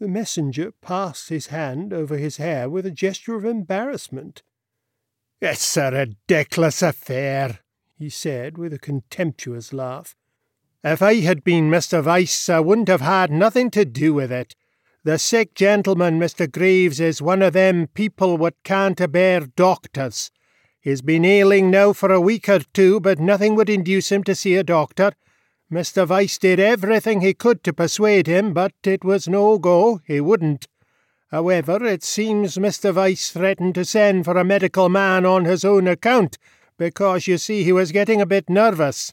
The messenger passed his hand over his hair with a gesture of embarrassment. It's a ridiculous affair, he said with a contemptuous laugh. If I had been Mr. Vyse, I wouldn't have had nothing to do with it. The sick gentleman, Mr. Graves, is one of them people what can't bear doctors. He's been ailing now for a week or two, but nothing would induce him to see a doctor. Mr. Vyse did everything he could to persuade him, but it was no go, he wouldn't. However, it seems Mr. Vyse threatened to send for a medical man on his own account, because you see he was getting a bit nervous.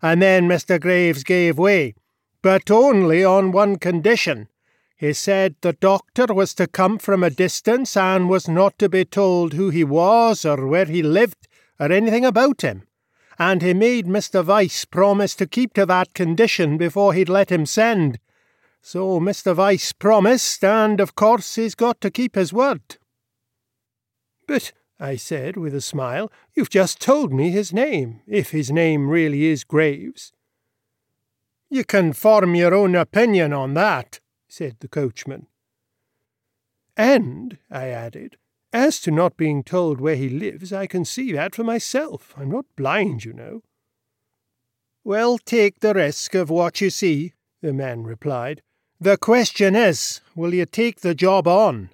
And then Mr. Graves gave way, but only on one condition. He said the doctor was to come from a distance and was not to be told who he was or where he lived or anything about him. And he made Mr. Vyse promise to keep to that condition before he'd let him send. So Mr. Vyse promised, and of course he's got to keep his word. But, I said with a smile, you've just told me his name, if his name really is Graves. You can form your own opinion on that, said the coachman. And, I added, as to not being told where he lives, I can see that for myself. I'm not blind, you know. Well, take the risk of what you see, the man replied. The question is, will you take the job on?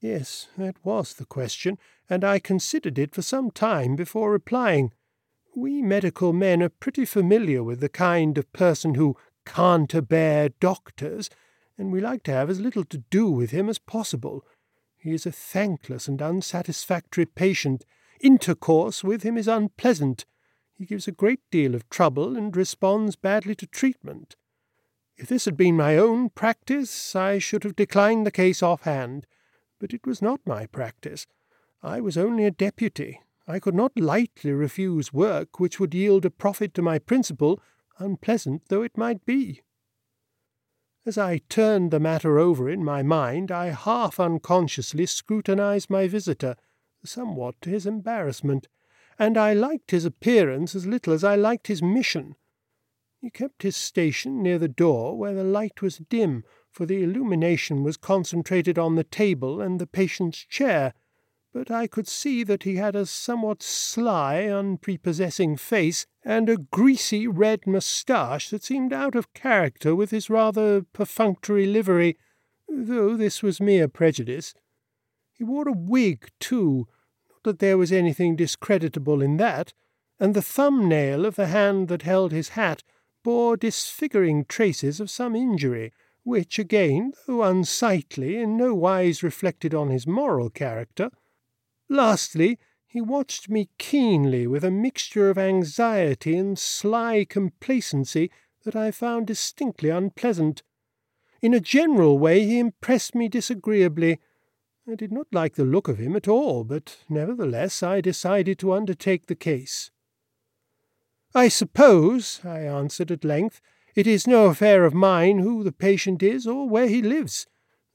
Yes, that was the question, and I considered it for some time before replying. We medical men are pretty familiar with the kind of person who can't bear doctors, and we like to have as little to do with him as possible. He is a thankless and unsatisfactory patient. Intercourse with him is unpleasant. He gives a great deal of trouble and responds badly to treatment. If this had been my own practice, I should have declined the case offhand, but it was not my practice. I was only a deputy. I could not lightly refuse work which would yield a profit to my principal, unpleasant though it might be. As I turned the matter over in my mind, I half unconsciously scrutinized my visitor, somewhat to his embarrassment, and I liked his appearance as little as I liked his mission. He kept his station near the door where the light was dim, for the illumination was concentrated on the table and the patient's chair, but I could see that he had a somewhat sly, unprepossessing face, and a greasy red moustache that seemed out of character with his rather perfunctory livery, though this was mere prejudice. He wore a wig, too, not that there was anything discreditable in that, and the thumb-nail of the hand that held his hat bore disfiguring traces of some injury, which again, though unsightly, in no wise reflected on his moral character. Lastly, he watched me keenly with a mixture of anxiety and sly complacency that I found distinctly unpleasant. In a general way he impressed me disagreeably. I did not like the look of him at all, but nevertheless I decided to undertake the case. I suppose, I answered at length, it is no affair of mine who the patient is or where he lives.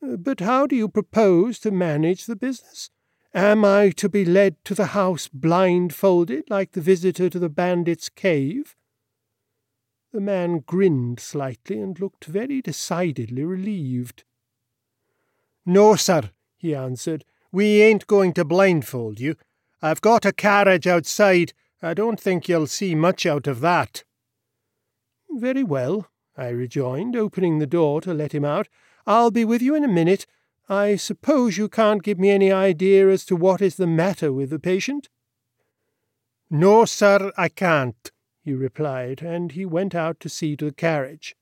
But how do you propose to manage the business? Am I to be led to the house blindfolded like the visitor to the bandit's cave? The man grinned slightly and looked very decidedly relieved. No, sir, he answered. We ain't going to blindfold you. I've got a carriage outside I don't think you'll see much out of that. Very well, I rejoined, opening the door to let him out. I'll be with you in a minute. I suppose you can't give me any idea as to what is the matter with the patient? No, sir, I can't, he replied, and he went out to see to the carriage.